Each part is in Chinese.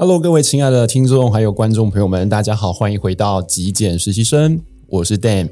Hello，各位亲爱的听众还有观众朋友们，大家好，欢迎回到极简实习生，我是 Dan。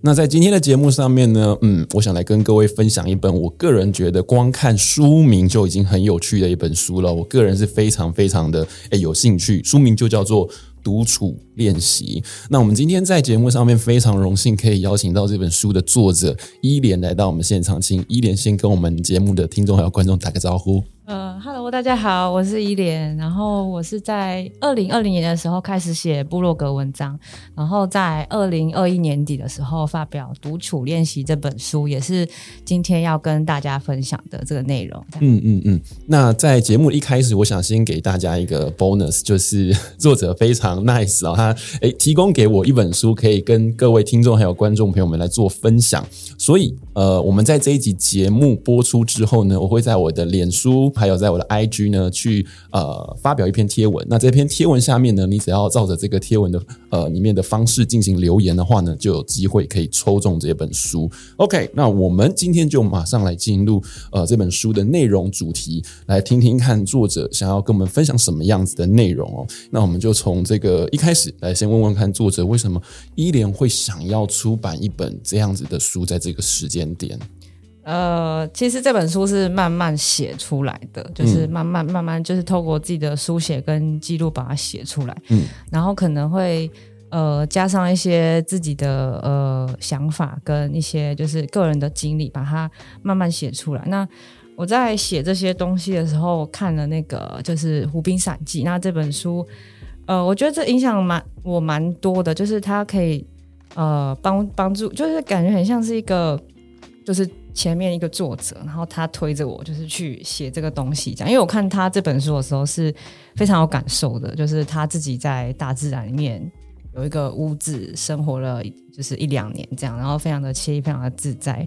那在今天的节目上面呢，嗯，我想来跟各位分享一本我个人觉得光看书名就已经很有趣的一本书了。我个人是非常非常的诶有兴趣，书名就叫做《独处练习》。那我们今天在节目上面非常荣幸可以邀请到这本书的作者伊莲来到我们现场，请伊莲先跟我们节目的听众还有观众打个招呼。呃哈喽，大家好，我是伊莲，然后我是在二零二零年的时候开始写部落格文章，然后在二零二一年底的时候发表《独处练习》这本书，也是今天要跟大家分享的这个内容。嗯嗯嗯。那在节目一开始，我想先给大家一个 bonus，就是 作者非常 nice 啊，他诶提供给我一本书，可以跟各位听众还有观众朋友们来做分享。所以呃，我们在这一集节目播出之后呢，我会在我的脸书。还有在我的 IG 呢，去呃发表一篇贴文。那这篇贴文下面呢，你只要照着这个贴文的呃里面的方式进行留言的话呢，就有机会可以抽中这本书。OK，那我们今天就马上来进入呃这本书的内容主题，来听听看作者想要跟我们分享什么样子的内容哦。那我们就从这个一开始来先问问看作者为什么伊莲会想要出版一本这样子的书，在这个时间点。呃，其实这本书是慢慢写出来的，就是慢慢慢慢，就是透过自己的书写跟记录把它写出来，嗯，然后可能会呃加上一些自己的呃想法跟一些就是个人的经历，把它慢慢写出来。那我在写这些东西的时候，看了那个就是《湖滨散记》，那这本书，呃，我觉得这影响蛮我蛮多的，就是它可以呃帮帮助，就是感觉很像是一个就是。前面一个作者，然后他推着我，就是去写这个东西，这样。因为我看他这本书的时候是非常有感受的，就是他自己在大自然里面有一个屋子生活了，就是一两年这样，然后非常的惬意，非常的自在。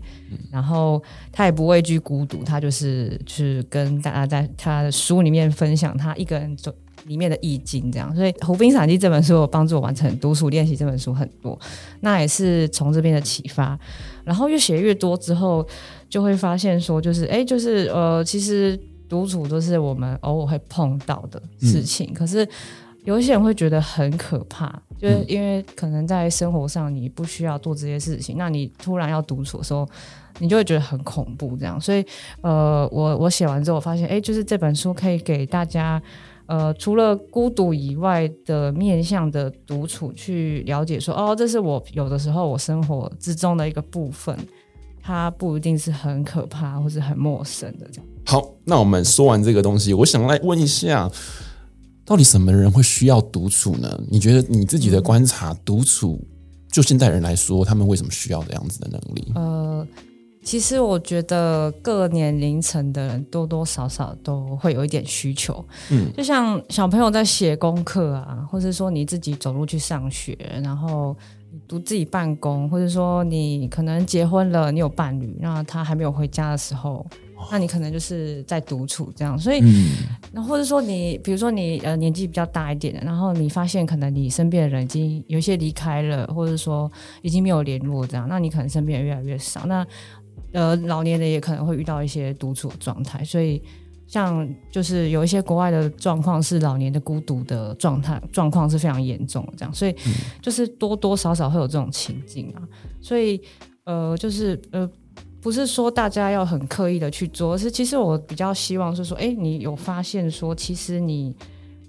然后他也不畏惧孤独，他就是去跟大家在他的书里面分享他一个人走里面的意境，这样。所以《湖滨散记》这本书有帮助我完成独处练习这本书很多，那也是从这边的启发。然后越写越多之后，就会发现说，就是哎，就是呃，其实独处都是我们偶尔会碰到的事情。嗯、可是有一些人会觉得很可怕，就是因为可能在生活上你不需要做这些事情，那你突然要独处的时候，你就会觉得很恐怖。这样，所以呃，我我写完之后，我发现哎，就是这本书可以给大家。呃，除了孤独以外的面向的独处，去了解说，哦，这是我有的时候我生活之中的一个部分，它不一定是很可怕或是很陌生的这样。好，那我们说完这个东西，我想来问一下，到底什么人会需要独处呢？你觉得你自己的观察，独处就现代人来说，他们为什么需要这样子的能力？呃。其实我觉得各年龄层的人多多少少都会有一点需求，嗯，就像小朋友在写功课啊，或者说你自己走路去上学，然后你独自己办公，或者说你可能结婚了，你有伴侣，那他还没有回家的时候，那你可能就是在独处这样。所以，那、嗯、或者说你，比如说你呃年纪比较大一点的，然后你发现可能你身边的人已经有一些离开了，或者说已经没有联络这样，那你可能身边人越来越少，那。呃，老年人也可能会遇到一些独处的状态，所以像就是有一些国外的状况是老年的孤独的状态，状况是非常严重的这样，所以就是多多少少会有这种情境啊，所以呃，就是呃，不是说大家要很刻意的去做，而是其实我比较希望是说，哎，你有发现说，其实你。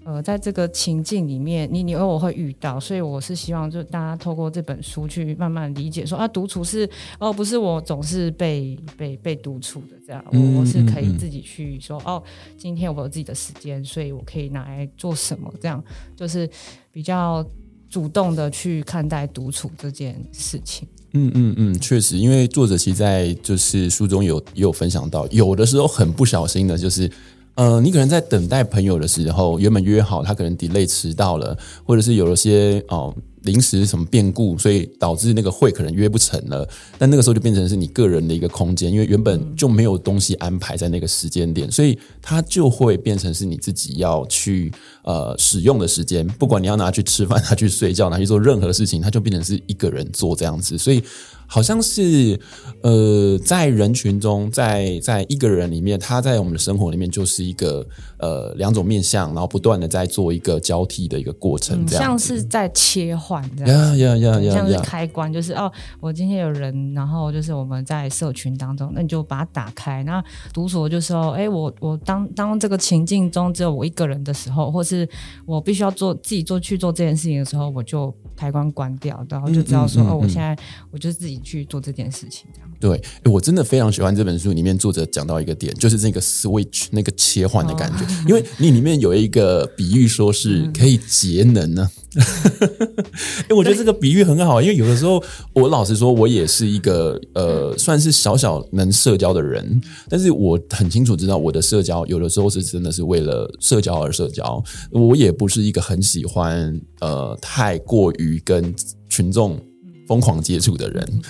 呃，在这个情境里面，你你偶尔会遇到，所以我是希望就大家透过这本书去慢慢理解说，说啊，独处是哦，不是我总是被被被独处的这样，我我是可以自己去说哦，今天我有自己的时间，所以我可以拿来做什么，这样就是比较主动的去看待独处这件事情。嗯嗯嗯，确实，因为作者其实在就是书中有也有分享到，有的时候很不小心的，就是。呃，你可能在等待朋友的时候，原本约好他可能 delay 迟到了，或者是有了些哦临时什么变故，所以导致那个会可能约不成了。但那个时候就变成是你个人的一个空间，因为原本就没有东西安排在那个时间点，所以它就会变成是你自己要去呃使用的时间。不管你要拿去吃饭、拿去睡觉、拿去做任何事情，它就变成是一个人做这样子。所以好像是呃在人群中，在在一个人里面，他在我们的生活里面就是一个呃两种面向，然后不断的在做一个交替的一个过程，这样、像是在切换这样。呀呀呀呀！像是开关，就是哦，我今天有人，然后就是我们在社群当中，那你就把它打开。那独处就是说，哎，我我当当这个情境中只有我一个人的时候，或是我必须要做自己做去做这件事情的时候，我就开关关掉，然后就知道说，嗯嗯嗯、哦，我现在我就自己去做这件事情，这样。对，我真的非常喜欢这本书里面作者讲到一个点，就是那个 switch 那个切换的感觉，哦、因为你里面有一个比喻，说是可以节能呢。哎，我觉得这个比喻很好，因为有的时候我老实说，我也是一个呃，算是小小能社交的人，但是我很清楚知道我的社交有的时候是真的是为了社交而社交，我也不是一个很喜欢呃太过于跟群众疯狂接触的人。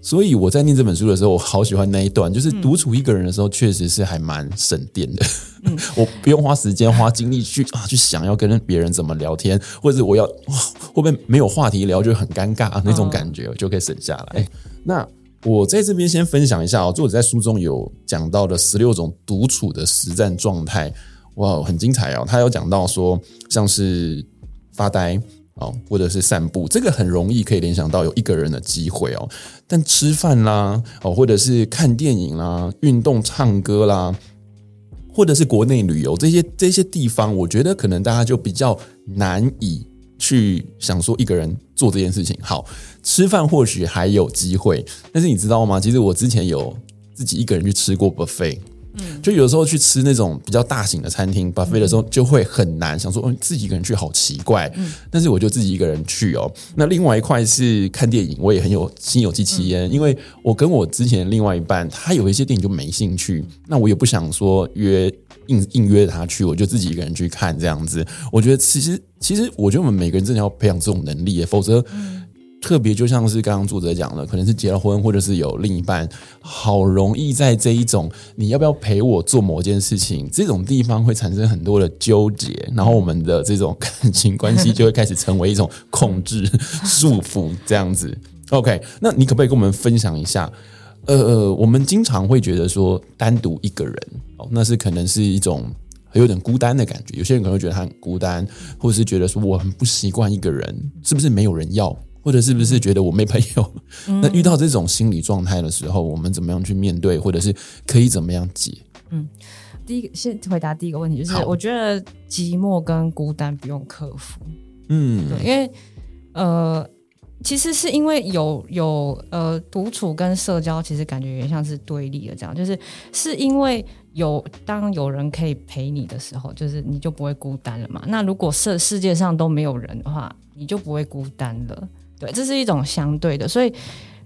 所以我在念这本书的时候，我好喜欢那一段，就是独处一个人的时候，确实是还蛮省电的。嗯、我不用花时间、花精力去啊去想要跟别人怎么聊天，或者我要哇会不会没有话题聊就很尴尬那种感觉，我就可以省下来。哦、那我在这边先分享一下哦，作者在书中有讲到的十六种独处的实战状态，哇，很精彩哦。他有讲到说，像是发呆。哦，或者是散步，这个很容易可以联想到有一个人的机会哦。但吃饭啦，哦，或者是看电影啦、运动、唱歌啦，或者是国内旅游这些这些地方，我觉得可能大家就比较难以去想说一个人做这件事情。好，吃饭或许还有机会，但是你知道吗？其实我之前有自己一个人去吃过 buffet。就有时候去吃那种比较大型的餐厅 buffet 的时候，就会很难想说，嗯，自己一个人去好奇怪。但是我就自己一个人去哦。那另外一块是看电影，我也很有心有戚戚焉，因为我跟我之前另外一半，他有一些电影就没兴趣，那我也不想说约硬硬约他去，我就自己一个人去看这样子。我觉得其实其实我觉得我们每个人真的要培养这种能力，否则。特别就像是刚刚作者讲的，可能是结了婚，或者是有另一半，好容易在这一种你要不要陪我做某件事情这种地方会产生很多的纠结，然后我们的这种感情关系就会开始成为一种控制束缚这样子。OK，那你可不可以跟我们分享一下？呃，我们经常会觉得说单独一个人哦，那是可能是一种有点孤单的感觉。有些人可能会觉得他很孤单，或者是觉得说我很不习惯一个人，是不是没有人要？或者是不是觉得我没朋友？嗯、那遇到这种心理状态的时候，我们怎么样去面对，或者是可以怎么样解？嗯，第一个先回答第一个问题，就是我觉得寂寞跟孤单不用克服。嗯，对，因为呃，其实是因为有有呃独处跟社交，其实感觉有点像是对立的这样，就是是因为有当有人可以陪你的时候，就是你就不会孤单了嘛。那如果世世界上都没有人的话，你就不会孤单了。对，这是一种相对的，所以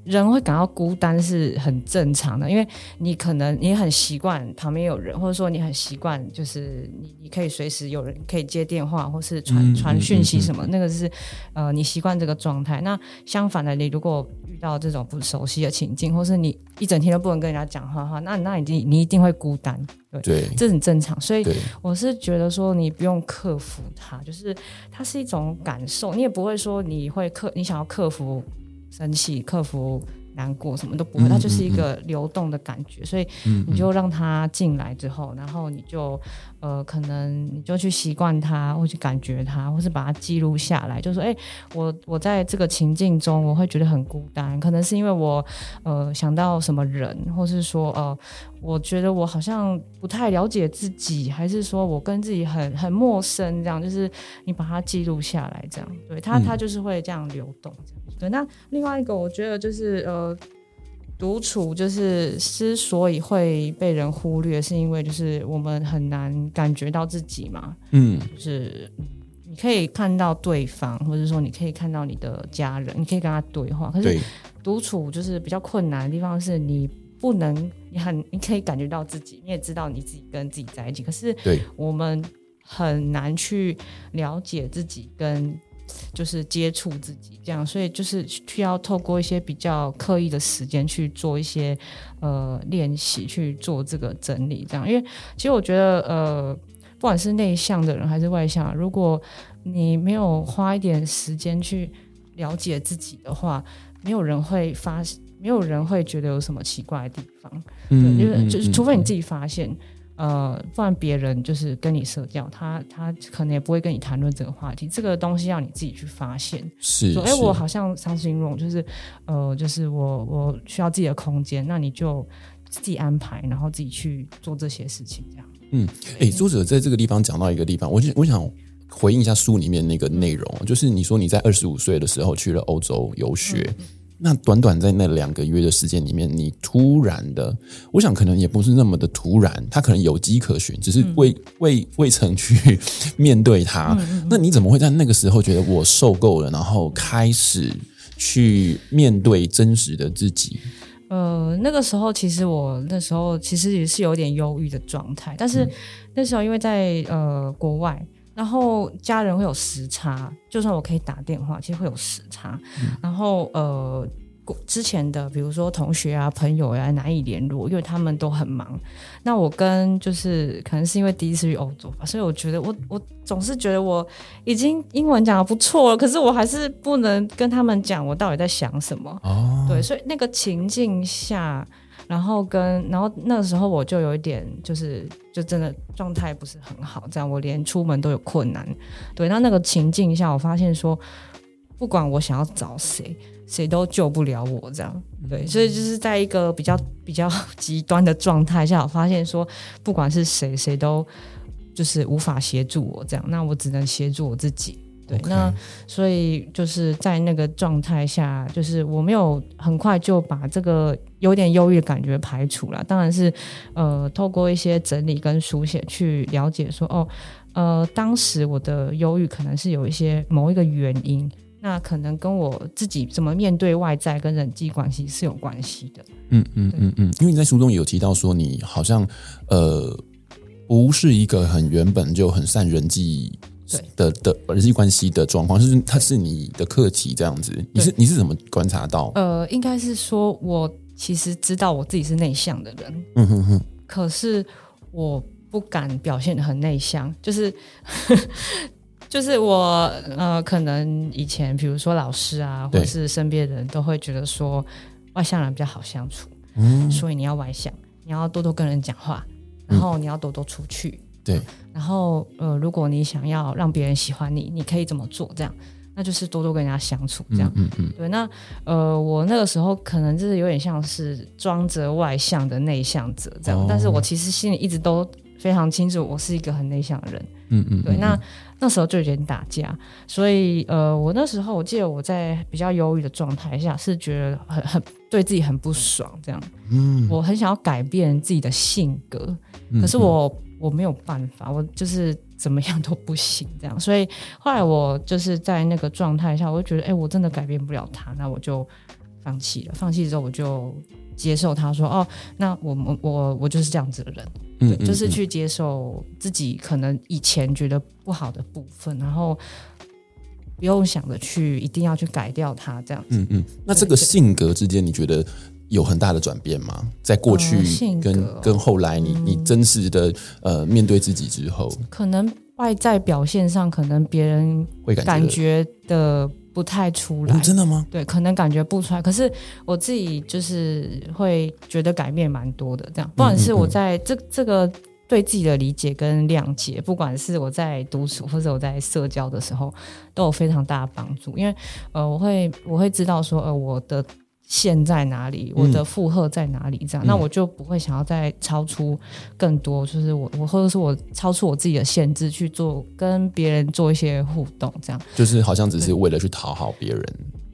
人会感到孤单是很正常的，因为你可能你很习惯旁边有人，或者说你很习惯就是你你可以随时有人可以接电话或是传传讯息什么，那个是呃你习惯这个状态。那相反的，你如果遇到这种不熟悉的情境，或是你一整天都不能跟人家讲话的话，那那你你一定会孤单。对，对这很正常。所以我是觉得说你不用克服它，就是它是一种感受，你也不会说你会克你想要克服。生气、克服难过，什么都不会，它就是一个流动的感觉，所以你就让它进来之后，然后你就呃，可能你就去习惯它，或去感觉它，或是把它记录下来，就说，哎，我我在这个情境中，我会觉得很孤单，可能是因为我呃想到什么人，或是说呃。我觉得我好像不太了解自己，还是说我跟自己很很陌生，这样就是你把它记录下来，这样对它它就是会这样流动，这样对。那另外一个我觉得就是呃，独处就是之所以会被人忽略，是因为就是我们很难感觉到自己嘛，嗯，就是你可以看到对方，或者说你可以看到你的家人，你可以跟他对话，可是独处就是比较困难的地方是你。不能，你很，你可以感觉到自己，你也知道你自己跟自己在一起，可是我们很难去了解自己跟就是接触自己这样，所以就是需要透过一些比较刻意的时间去做一些呃练习，去做这个整理这样。因为其实我觉得呃，不管是内向的人还是外向，如果你没有花一点时间去了解自己的话，没有人会发，没有人会觉得有什么奇怪的地方。嗯，因为就是除非你自己发现。嗯嗯呃，不然别人就是跟你社交，他他可能也不会跟你谈论这个话题。这个东西要你自己去发现。是，哎，我好像伤心容，就是呃，就是我我需要自己的空间，那你就自己安排，然后自己去做这些事情，这样。嗯，哎，作者在这个地方讲到一个地方，我就我想回应一下书里面那个内容，就是你说你在二十五岁的时候去了欧洲游学。嗯那短短在那两个月的时间里面，你突然的，我想可能也不是那么的突然，他可能有迹可循，只是未、嗯、未未曾去面对他。嗯、那你怎么会在那个时候觉得我受够了，然后开始去面对真实的自己？呃，那个时候其实我那时候其实也是有点忧郁的状态，但是那时候因为在呃国外。然后家人会有时差，就算我可以打电话，其实会有时差。嗯、然后呃，之前的比如说同学啊、朋友呀、啊，难以联络，因为他们都很忙。那我跟就是可能是因为第一次去欧洲吧，所以我觉得我我总是觉得我已经英文讲的不错了，可是我还是不能跟他们讲我到底在想什么。哦，对，所以那个情境下。然后跟然后那个时候我就有一点就是就真的状态不是很好，这样我连出门都有困难。对，那那个情境下，我发现说，不管我想要找谁，谁都救不了我，这样。对，所以就是在一个比较比较极端的状态下，我发现说，不管是谁，谁都就是无法协助我，这样。那我只能协助我自己。对.那所以就是在那个状态下，就是我没有很快就把这个有点忧郁的感觉排除了。当然是，呃，透过一些整理跟书写去了解说，哦，呃，当时我的忧郁可能是有一些某一个原因，那可能跟我自己怎么面对外在跟人际关系是有关系的。嗯嗯嗯嗯，因为你在书中有提到说，你好像呃不是一个很原本就很善人际。的的人际关系的状况，就是它是你的课题这样子。你是你是怎么观察到？呃，应该是说，我其实知道我自己是内向的人，嗯哼哼，可是我不敢表现的很内向，就是 就是我呃，可能以前比如说老师啊，或者是身边的人都会觉得说外向人比较好相处，嗯，所以你要外向，你要多多跟人讲话，然后你要多多出去。嗯对，然后呃，如果你想要让别人喜欢你，你可以怎么做？这样，那就是多多跟人家相处，这样。嗯嗯，嗯。对，那呃，我那个时候可能就是有点像是装着外向的内向者这样，哦，但是我其实心里一直都非常清楚，我是一个很内向的人。嗯嗯。对，那那时候就有点打架，所以呃，我那时候我记得我在比较忧郁的状态下，是觉得很很对自己很不爽，这样。嗯。我很想要改变自己的性格，可是我。嗯我没有办法，我就是怎么样都不行，这样。所以后来我就是在那个状态下，我就觉得，哎，我真的改变不了他，那我就放弃了。放弃之后，我就接受他说，哦，那我们我我就是这样子的人，对，嗯嗯嗯，就是去接受自己可能以前觉得不好的部分，然后不用想着去一定要去改掉它这样子。嗯嗯。那这个性格之间，你觉得？有很大的转变吗？在过去跟、呃、跟后来你，你、真实的呃面对自己之后，可能外在表现上，可能别人会感觉的不太出来。哦，真的吗？对，可能感觉不出来。可是我自己就是会觉得改变蛮多的。这样，不管是我在这这个对自己的理解跟谅解，不管是我在独处或者我在社交的时候，都有非常大的帮助。因为呃，我会我会知道说呃我的。线在哪里？我的负荷在哪里？这样，嗯、那我就不会想要再超出更多，就是我我或者是我超出我自己的限制去做跟别人做一些互动，这样就是好像只是为了去讨好别人。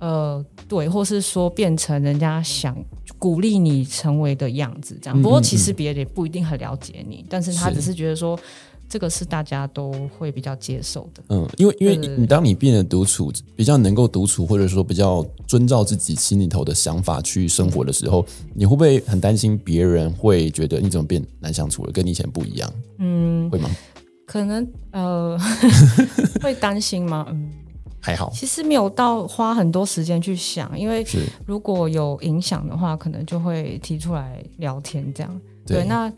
呃，对，或是说变成人家想鼓励你成为的样子，这样。不过其实别人也不一定很了解你，嗯嗯嗯，但是他只是觉得说。这个是大家都会比较接受的，嗯，因为因为你当你变得独处，比较能够独处，或者说比较遵照自己心里头的想法去生活的时候，你会不会很担心别人会觉得你怎么变难相处了，跟你以前不一样？嗯，会吗？可能呃，会担心吗？嗯，还好？其实没有到花很多时间去想，因为如果有影响的话，可能就会提出来聊天这样。对，对，那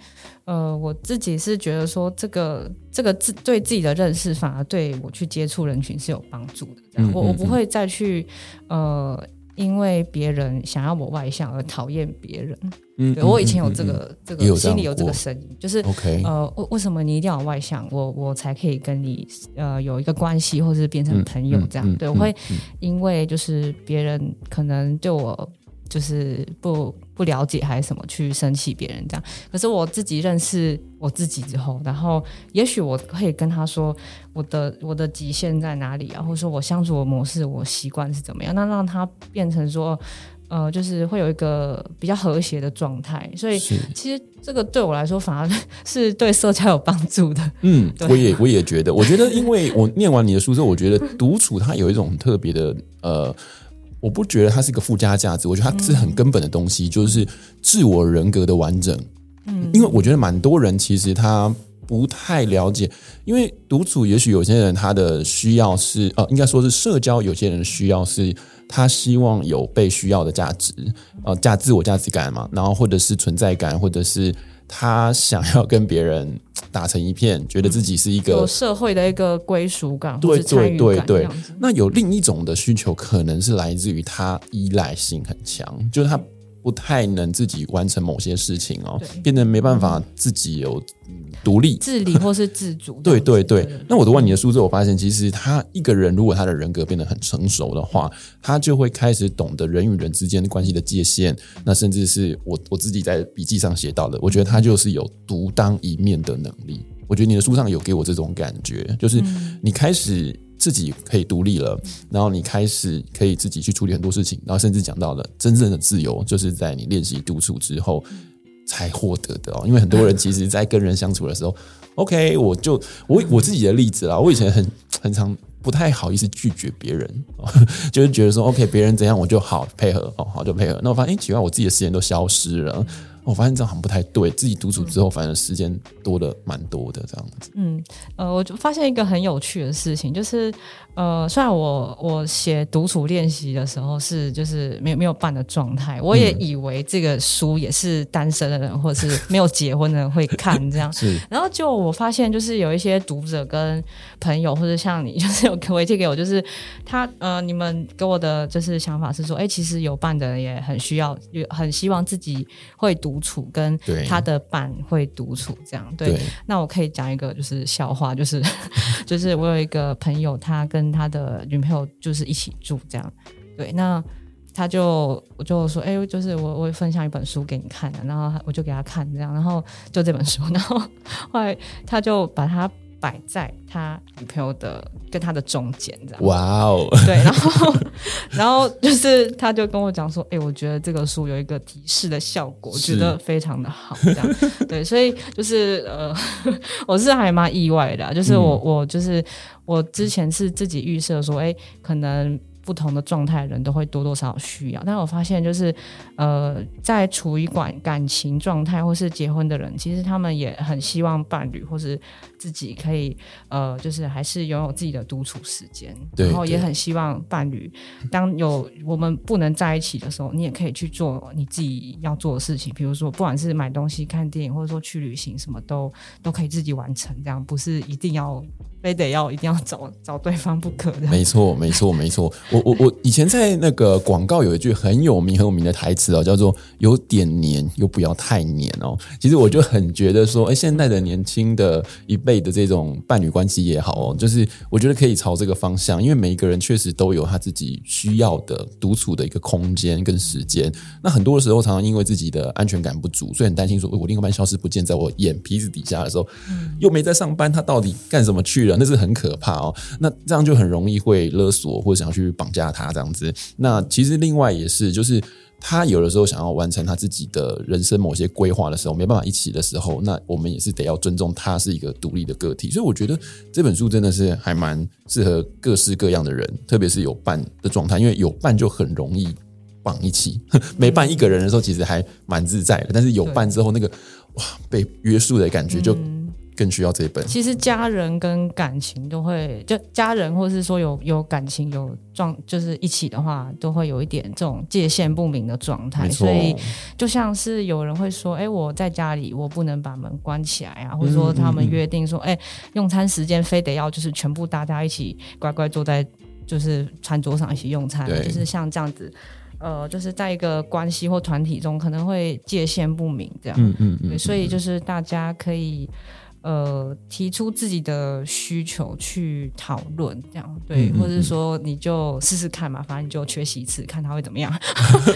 呃，我自己是觉得说，这个这个自对自己的认识，反而对我去接触人群是有帮助的。这样，嗯嗯嗯，我我不会再去呃。因为别人想要我外向而讨厌别人，嗯，对，我以前有这个、嗯、这个心里有这个声音，就是 OK，呃，为为什么你一定要外向，我我才可以跟你呃有一个关系，或是变成朋友这样？对，我会因为就是别人可能对我。就是不不了解还是什么去生气别人这样，可是我自己认识我自己之后，然后也许我可以跟他说我的我的极限在哪里啊，或者说我相处的模式我习惯是怎么样，那让他变成说呃，就是会有一个比较和谐的状态。所以其实这个对我来说反而是对社交有帮助的。嗯，我也我也觉得，我觉得因为我念完你的书之后，我觉得独处它有一种特别的呃。我不觉得它是一个附加价值，我觉得它是很根本的东西，嗯、就是自我人格的完整。嗯，因为我觉得蛮多人其实他不太了解，因为独处，也许有些人他的需要是呃，应该说是社交，有些人的需要是他希望有被需要的价值，呃，价自我价值感嘛，然后或者是存在感，或者是。他想要跟别人打成一片，觉得自己是一个、嗯、有社会的一个归属感，对对对对。那有另一种的需求，可能是来自于他依赖性很强，就是他。不太能自己完成某些事情哦，变得没办法自己有独立、自理或是自主。对对对。那我读完你的书之后，我发现其实他一个人如果他的人格变得很成熟的话，他就会开始懂得人与人之间的关系的界限。那甚至是我我自己在笔记上写到的，我觉得他就是有独当一面的能力。我觉得你的书上有给我这种感觉，就是你开始。自己可以独立了，然后你开始可以自己去处理很多事情，然后甚至讲到了真正的自由，就是在你练习独处之后才获得的哦。因为很多人其实，在跟人相处的时候，OK，我就我我自己的例子啦，我以前很很常不太好意思拒绝别人，就是觉得说 OK，别人怎样我就好配合哦，好就配合。那我发现，哎，奇怪，我自己的时间都消失了。我发现这样好像不太对，自己独处之后，反正时间多的蛮多的这样子。嗯，呃，我就发现一个很有趣的事情，就是呃，虽然我我写独处练习的时候是就是没有没有伴的状态，我也以为这个书也是单身的人或者是没有结婚的人会看这样。是。然后就我发现，就是有一些读者跟朋友或者像你，就是有回馈给我，就是他呃，你们给我的就是想法是说，哎，其实有伴的人也很需要，也很希望自己会独。处跟他的伴会独处这样对，对，那我可以讲一个就是笑话，就是 就是我有一个朋友，他跟跟他的女朋友就是一起住这样，对，那他就我就说，哎、就是我我分享一本书给你看的，然后我就给他看这样，然后就这本书，然后后来他就把他。摆在他女朋友的跟他的中间，这样。哇哦！对，然后，然后就是他就跟我讲说：“哎、欸，我觉得这个书有一个提示的效果，我觉得非常的好。”这样。对，所以就是呃，我是还蛮意外的，就是我我就是我之前是自己预设说，哎、欸，可能。不同的状态，人都会多多少少需要。但我发现，就是呃，在处于感感情状态或是结婚的人，其实他们也很希望伴侣或是自己可以呃，就是还是拥有自己的独处时间。然后也很希望伴侣，当有我们不能在一起的时候，你也可以去做你自己要做的事情。比如说，不管是买东西、看电影，或者说去旅行，什么都都可以自己完成。这样不是一定要非得要一定要找找对方不可的。没错，没错，没错。我我我以前在那个广告有一句很有名很有名的台词哦，叫做“有点黏又不要太黏”哦。其实我就很觉得说，哎，现在的年轻的一辈的这种伴侣关系也好哦，就是我觉得可以朝这个方向，因为每一个人确实都有他自己需要的独处的一个空间跟时间。那很多的时候，常常因为自己的安全感不足，所以很担心说，我另一半消失不见，在我眼皮子底下的时候，又没在上班，他到底干什么去了？那是很可怕哦。那这样就很容易会勒索或者想要去绑架。他这样子，那其实另外也是，就是他有的时候想要完成他自己的人生某些规划的时候，没办法一起的时候，那我们也是得要尊重他是一个独立的个体。所以我觉得这本书真的是还蛮适合各式各样的人，特别是有伴的状态，因为有伴就很容易绑一起，没伴一个人的时候其实还蛮自在的，但是有伴之后，那个哇被约束的感觉就。更需要这一本？其实家人跟感情都会，就家人或是说有有感情有状，就是一起的话，都会有一点这种界限不明的状态。所以就像是有人会说，哎，我在家里我不能把门关起来啊，或者说他们约定说，哎，用餐时间非得要就是全部大家一起乖乖坐在就是餐桌上一起用餐，就是像这样子。呃，就是在一个关系或团体中，可能会界限不明这样，嗯嗯嗯，所以就是大家可以。呃，提出自己的需求去讨论，这样对，嗯嗯嗯，或者是说你就试试看嘛，反正你就缺席一次，看他会怎么样。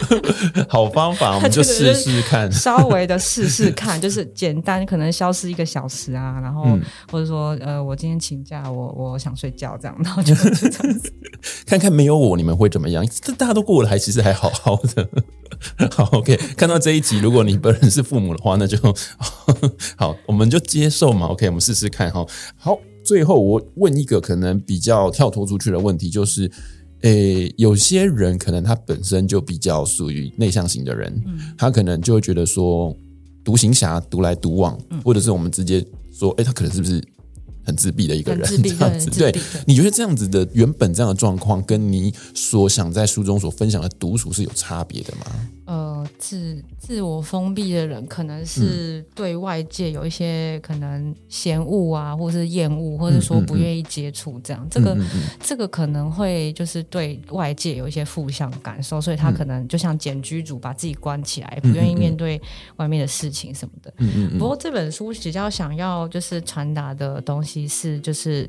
好方法，我们就试试看，稍微的试试看，就是简单，可能消失一个小时啊，然后、嗯、或者说呃，我今天请假，我我想睡觉这样，然后就 看看没有我你们会怎么样？这大家都过了，还其实还好好的。好，OK，看到这一集，如果你本人是父母的话，那就 好，我们就接受嘛。OK，我们试试看哈。好，最后我问一个可能比较跳脱出去的问题，就是，诶，有些人可能他本身就比较属于内向型的人，嗯，他可能就会觉得说，独行侠独来独往，或者是我们直接说，诶，他可能是不是？很自闭的一个人，这样子，对，你觉得这样子的原本这样的状况，跟你所想在书中所分享的独处是有差别的吗？呃，自自我封闭的人，可能是对外界有一些可能嫌恶啊，或是厌恶，或者说不愿意接触这样。嗯嗯嗯、这个、这个可能会就是对外界有一些负向感受，所以他可能就像简居主，把自己关起来，不愿意面对外面的事情什么的。嗯嗯，嗯。不过这本书比较想要就是传达的东西是，就是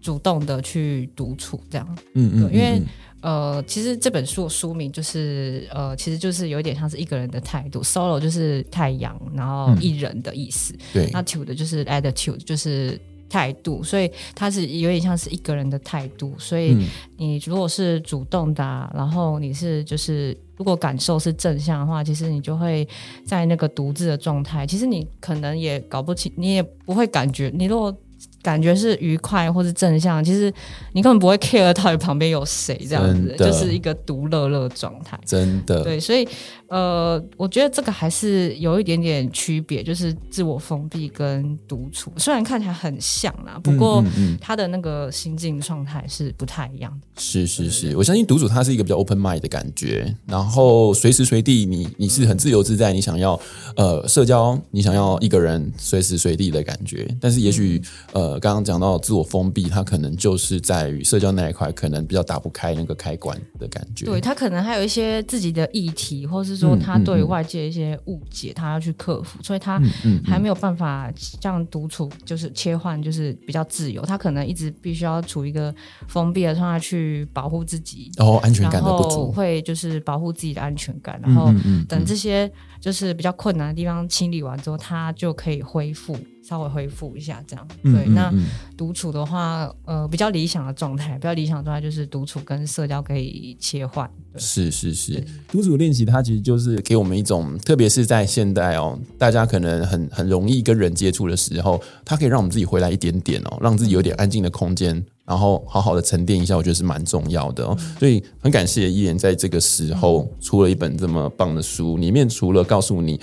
主动的去独处这样。嗯嗯，嗯。因为。呃，其实这本书的书名就是呃，其实就是有点像是一个人的态度，solo 就是太阳，然后一人的意思，嗯、对，那 tude 就是 attitude 就是态度，所以它是有点像是一个人的态度。所以你如果是主动的、啊，然后你是就是如果感受是正向的话，其实你就会在那个独自的状态，其实你可能也搞不清，你也不会感觉，你如果。感觉是愉快或是正向，其实你根本不会 care 到底旁边有谁，这样子就是一个独乐乐状态。真的，对，所以呃，我觉得这个还是有一点点区别，就是自我封闭跟独处，虽然看起来很像啦，不过他的那个心境状态是不太一样的。是是是，我相信独处它是一个比较 open mind 的感觉，然后随时随地你你是很自由自在，你想要呃社交，你想要一个人随时随地的感觉，但是也许呃。刚刚讲到自我封闭，他可能就是在于社交那一块，可能比较打不开那个开关的感觉。对，他可能还有一些自己的议题，或是说他对外界一些误解，他要去克服，所以他还没有办法这样独处，就是切换，就是比较自由。他可能一直必须要处于一个封闭的状态去保护自己，然后安全感的不足，会就是保护自己的安全感，然后等这些就是比较困难的地方清理完之后，他就可以恢复。稍微恢复一下，这样对。嗯、那独处的话，呃，比较理想的状态，比较理想的状态就是独处跟社交可以切换。是是是，独处练习它其实就是给我们一种，特别是在现代哦，大家可能很很容易跟人接触的时候，它可以让我们自己回来一点点哦，让自己有点安静的空间，然后好好的沉淀一下，我觉得是蛮重要的哦。嗯、所以很感谢伊莲在这个时候出了一本这么棒的书，里面除了告诉你。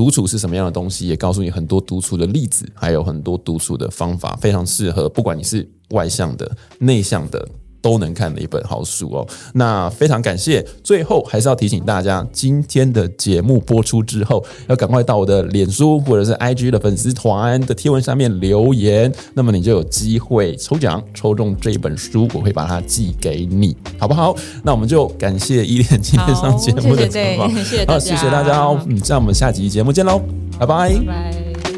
独处是什么样的东西？也告诉你很多独处的例子，还有很多独处的方法，非常适合不管你是外向的、内向的。都能看的一本好书哦。那非常感谢。最后还是要提醒大家，今天的节目播出之后，要赶快到我的脸书或者是 IG 的粉丝团的贴文下面留言，那么你就有机会抽奖，抽中这一本书，我会把它寄给你，好不好？那我们就感谢依恋今天上节目的采访，好，谢谢大家哦。嗯，那我们下集节目见喽，拜拜。拜拜。